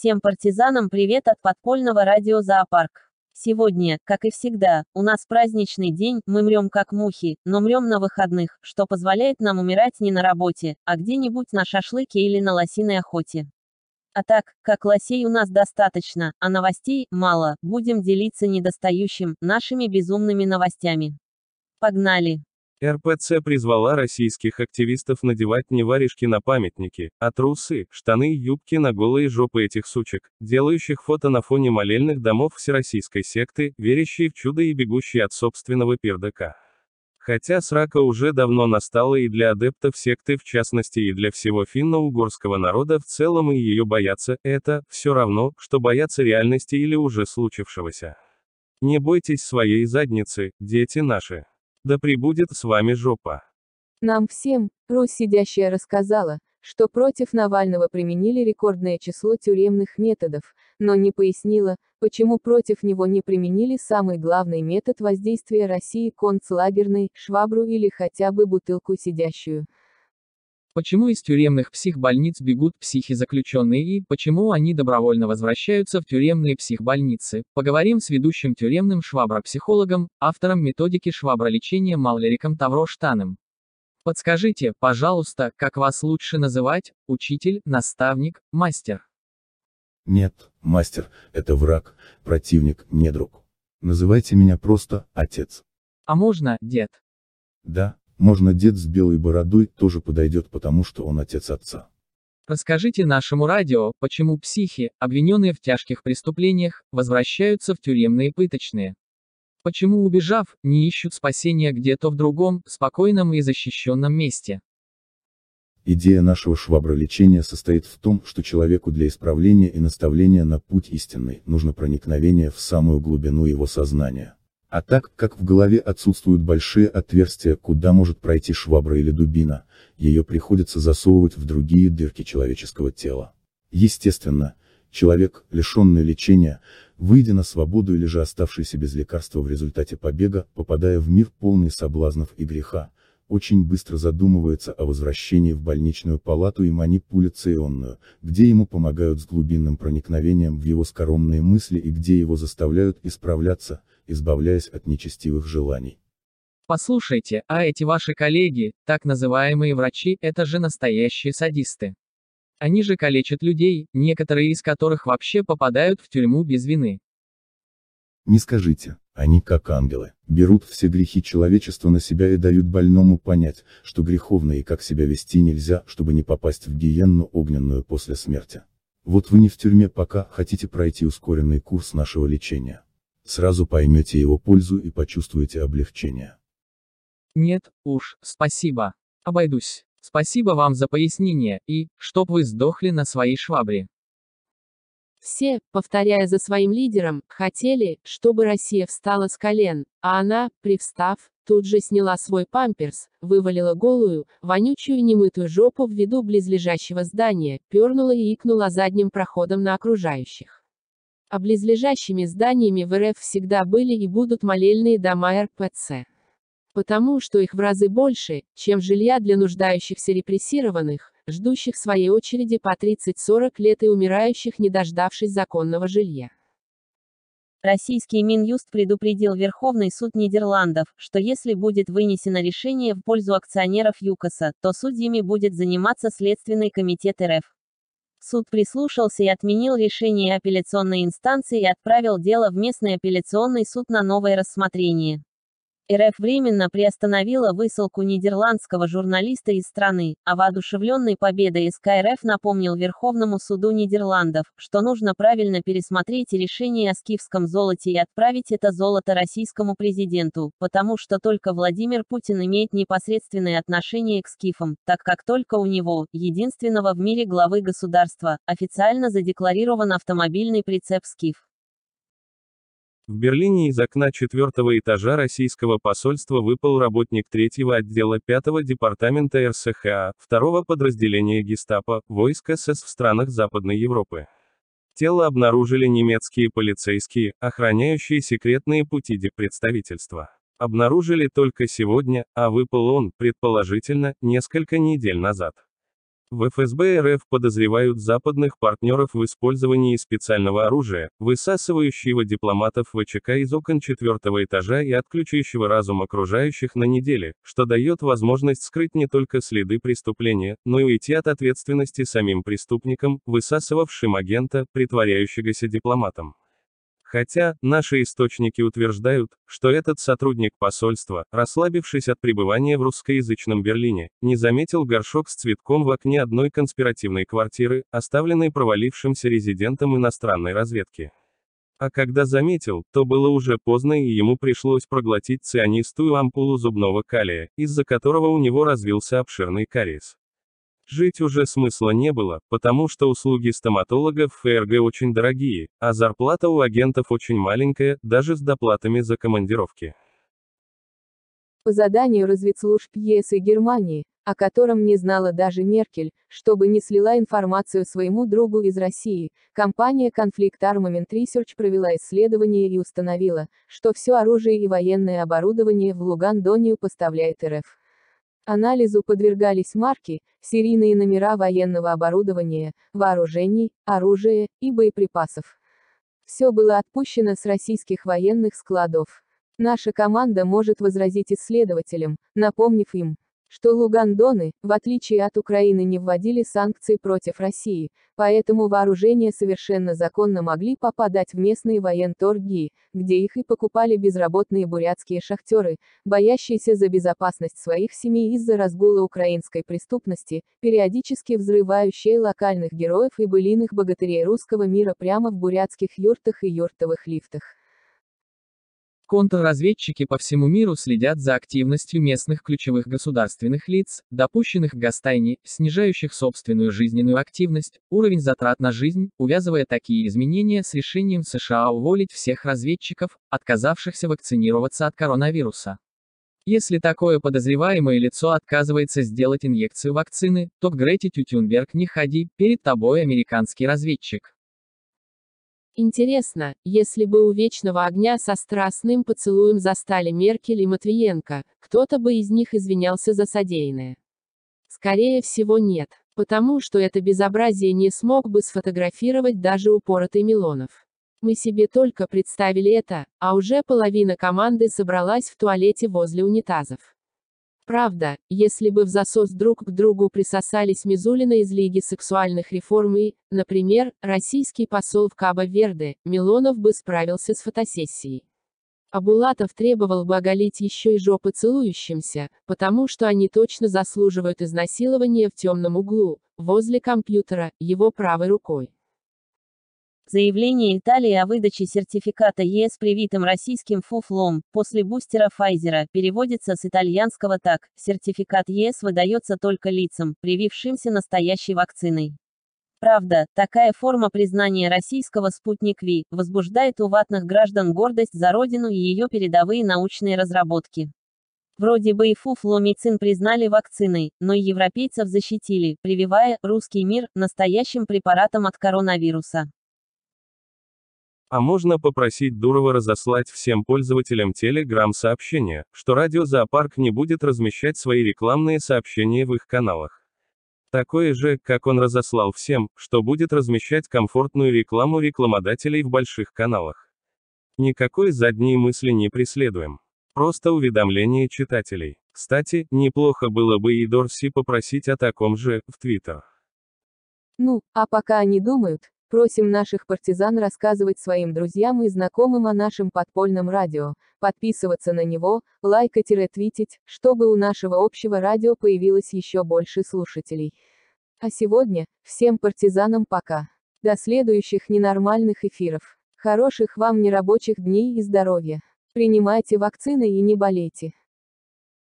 Всем партизанам привет от подпольного радио «Зоопарк». Сегодня, как и всегда, у нас праздничный день, мы мрем как мухи, но мрем на выходных, что позволяет нам умирать не на работе, а где-нибудь на шашлыке или на лосиной охоте. А так, как лосей у нас достаточно, а новостей мало, будем делиться недостающим, нашими безумными новостями. Погнали! РПЦ призвала российских активистов надевать не варежки на памятники, а трусы, штаны и юбки на голые жопы этих сучек, делающих фото на фоне молельных домов всероссийской секты, верящей в чудо и бегущей от собственного пердака. Хотя срака уже давно настала и для адептов секты в частности и для всего финно-угорского народа в целом и ее боятся, это, все равно, что боятся реальности или уже случившегося. Не бойтесь своей задницы, дети наши. Да пребудет с вами жопа. Нам всем, Русь сидящая рассказала, что против Навального применили рекордное число тюремных методов, но не пояснила, почему против него не применили самый главный метод воздействия России концлагерный, швабру или хотя бы бутылку сидящую. Почему из тюремных психбольниц бегут психи-заключенные и почему они добровольно возвращаются в тюремные психбольницы? Поговорим с ведущим тюремным швабропсихологом, автором методики швабролечения Маллериком Тавроштаном. Подскажите, пожалуйста, как вас лучше называть? Учитель, наставник, мастер? Нет, мастер, это враг, противник, не друг. Называйте меня просто отец. А можно, дед? Да, можно дед с белой бородой тоже подойдет, потому что он отец отца. Расскажите нашему радио, почему психи, обвиненные в тяжких преступлениях, возвращаются в тюремные пыточные. Почему, убежав, не ищут спасения где-то в другом, спокойном и защищенном месте. Идея нашего швабролечения состоит в том, что человеку для исправления и наставления на путь истинный нужно проникновение в самую глубину его сознания. А так как в голове отсутствуют большие отверстия, куда может пройти швабра или дубина, ее приходится засовывать в другие дырки человеческого тела. Естественно, человек, лишенный лечения, выйдя на свободу или же оставшийся без лекарства в результате побега, попадая в мир полный соблазнов и греха, очень быстро задумывается о возвращении в больничную палату и манипуляционную, где ему помогают с глубинным проникновением в его скоромные мысли и где его заставляют исправляться, избавляясь от нечестивых желаний. Послушайте, а эти ваши коллеги, так называемые врачи, это же настоящие садисты. Они же калечат людей, некоторые из которых вообще попадают в тюрьму без вины. Не скажите, они как ангелы, берут все грехи человечества на себя и дают больному понять, что греховно и как себя вести нельзя, чтобы не попасть в гиенну огненную после смерти. Вот вы не в тюрьме пока хотите пройти ускоренный курс нашего лечения сразу поймете его пользу и почувствуете облегчение. Нет, уж, спасибо. Обойдусь. Спасибо вам за пояснение, и, чтоб вы сдохли на своей швабре. Все, повторяя за своим лидером, хотели, чтобы Россия встала с колен, а она, привстав, тут же сняла свой памперс, вывалила голую, вонючую немытую жопу в виду близлежащего здания, пернула и икнула задним проходом на окружающих. А близлежащими зданиями в РФ всегда были и будут молельные дома РПЦ. Потому что их в разы больше, чем жилья для нуждающихся репрессированных, ждущих своей очереди по 30-40 лет и умирающих не дождавшись законного жилья. Российский Минюст предупредил Верховный суд Нидерландов, что если будет вынесено решение в пользу акционеров ЮКОСа, то судьями будет заниматься Следственный комитет РФ. Суд прислушался и отменил решение апелляционной инстанции и отправил дело в местный апелляционный суд на новое рассмотрение. РФ временно приостановила высылку нидерландского журналиста из страны, а воодушевленный победой СК РФ напомнил Верховному суду Нидерландов, что нужно правильно пересмотреть решение о скифском золоте и отправить это золото российскому президенту, потому что только Владимир Путин имеет непосредственное отношение к скифам, так как только у него, единственного в мире главы государства, официально задекларирован автомобильный прицеп скиф. В Берлине из окна четвертого этажа российского посольства выпал работник третьего отдела пятого департамента РСХА, второго подразделения гестапо, войск СС в странах Западной Европы. Тело обнаружили немецкие полицейские, охраняющие секретные пути депредставительства. Обнаружили только сегодня, а выпал он, предположительно, несколько недель назад. В ФСБ РФ подозревают западных партнеров в использовании специального оружия, высасывающего дипломатов ВЧК из окон четвертого этажа и отключающего разум окружающих на неделе, что дает возможность скрыть не только следы преступления, но и уйти от ответственности самим преступникам, высасывавшим агента, притворяющегося дипломатом. Хотя, наши источники утверждают, что этот сотрудник посольства, расслабившись от пребывания в русскоязычном Берлине, не заметил горшок с цветком в окне одной конспиративной квартиры, оставленной провалившимся резидентом иностранной разведки. А когда заметил, то было уже поздно и ему пришлось проглотить цианистую ампулу зубного калия, из-за которого у него развился обширный кариес. Жить уже смысла не было, потому что услуги стоматологов ФРГ очень дорогие, а зарплата у агентов очень маленькая, даже с доплатами за командировки. По заданию разведслужб ЕС и Германии, о котором не знала даже Меркель, чтобы не слила информацию своему другу из России, компания Conflict Armament Research провела исследование и установила, что все оружие и военное оборудование в Луган-Донию поставляет РФ. Анализу подвергались марки, серийные номера военного оборудования, вооружений, оружия и боеприпасов. Все было отпущено с российских военных складов. Наша команда может возразить исследователям, напомнив им, что Лугандоны, в отличие от Украины не вводили санкции против России, поэтому вооружения совершенно законно могли попадать в местные военторги, где их и покупали безработные бурятские шахтеры, боящиеся за безопасность своих семей из-за разгула украинской преступности, периодически взрывающие локальных героев и былиных богатырей русского мира прямо в бурятских юртах и юртовых лифтах. Контрразведчики по всему миру следят за активностью местных ключевых государственных лиц, допущенных к гастайне, снижающих собственную жизненную активность, уровень затрат на жизнь, увязывая такие изменения с решением США уволить всех разведчиков, отказавшихся вакцинироваться от коронавируса. Если такое подозреваемое лицо отказывается сделать инъекцию вакцины, то к Грете Тютюнберг не ходи, перед тобой американский разведчик. Интересно, если бы у Вечного Огня со страстным поцелуем застали Меркель и Матвиенко, кто-то бы из них извинялся за содеянное. Скорее всего нет, потому что это безобразие не смог бы сфотографировать даже упоротый Милонов. Мы себе только представили это, а уже половина команды собралась в туалете возле унитазов. Правда, если бы в засос друг к другу присосались Мизулина из Лиги сексуальных реформ и, например, российский посол в Кабо-Верде, Милонов бы справился с фотосессией. А Булатов требовал бы оголить еще и жопы целующимся, потому что они точно заслуживают изнасилования в темном углу, возле компьютера, его правой рукой. Заявление Италии о выдаче сертификата ЕС привитым российским фуфлом, после бустера Pfizer, переводится с итальянского так, сертификат ЕС выдается только лицам, привившимся настоящей вакциной. Правда, такая форма признания российского «Спутник Ви» возбуждает у ватных граждан гордость за родину и ее передовые научные разработки. Вроде бы и фуфломицин признали вакциной, но и европейцев защитили, прививая «русский мир» настоящим препаратом от коронавируса. А можно попросить Дурова разослать всем пользователям Telegram сообщение, что радиозоопарк не будет размещать свои рекламные сообщения в их каналах. Такое же, как он разослал всем, что будет размещать комфортную рекламу рекламодателей в больших каналах. Никакой задней мысли не преследуем. Просто уведомление читателей. Кстати, неплохо было бы и Дорси попросить о таком же, в Твиттер. Ну, а пока они думают, Просим наших партизан рассказывать своим друзьям и знакомым о нашем подпольном радио, подписываться на него, лайкать-твитить, чтобы у нашего общего радио появилось еще больше слушателей. А сегодня, всем партизанам пока. До следующих ненормальных эфиров. Хороших вам нерабочих дней и здоровья. Принимайте вакцины и не болейте.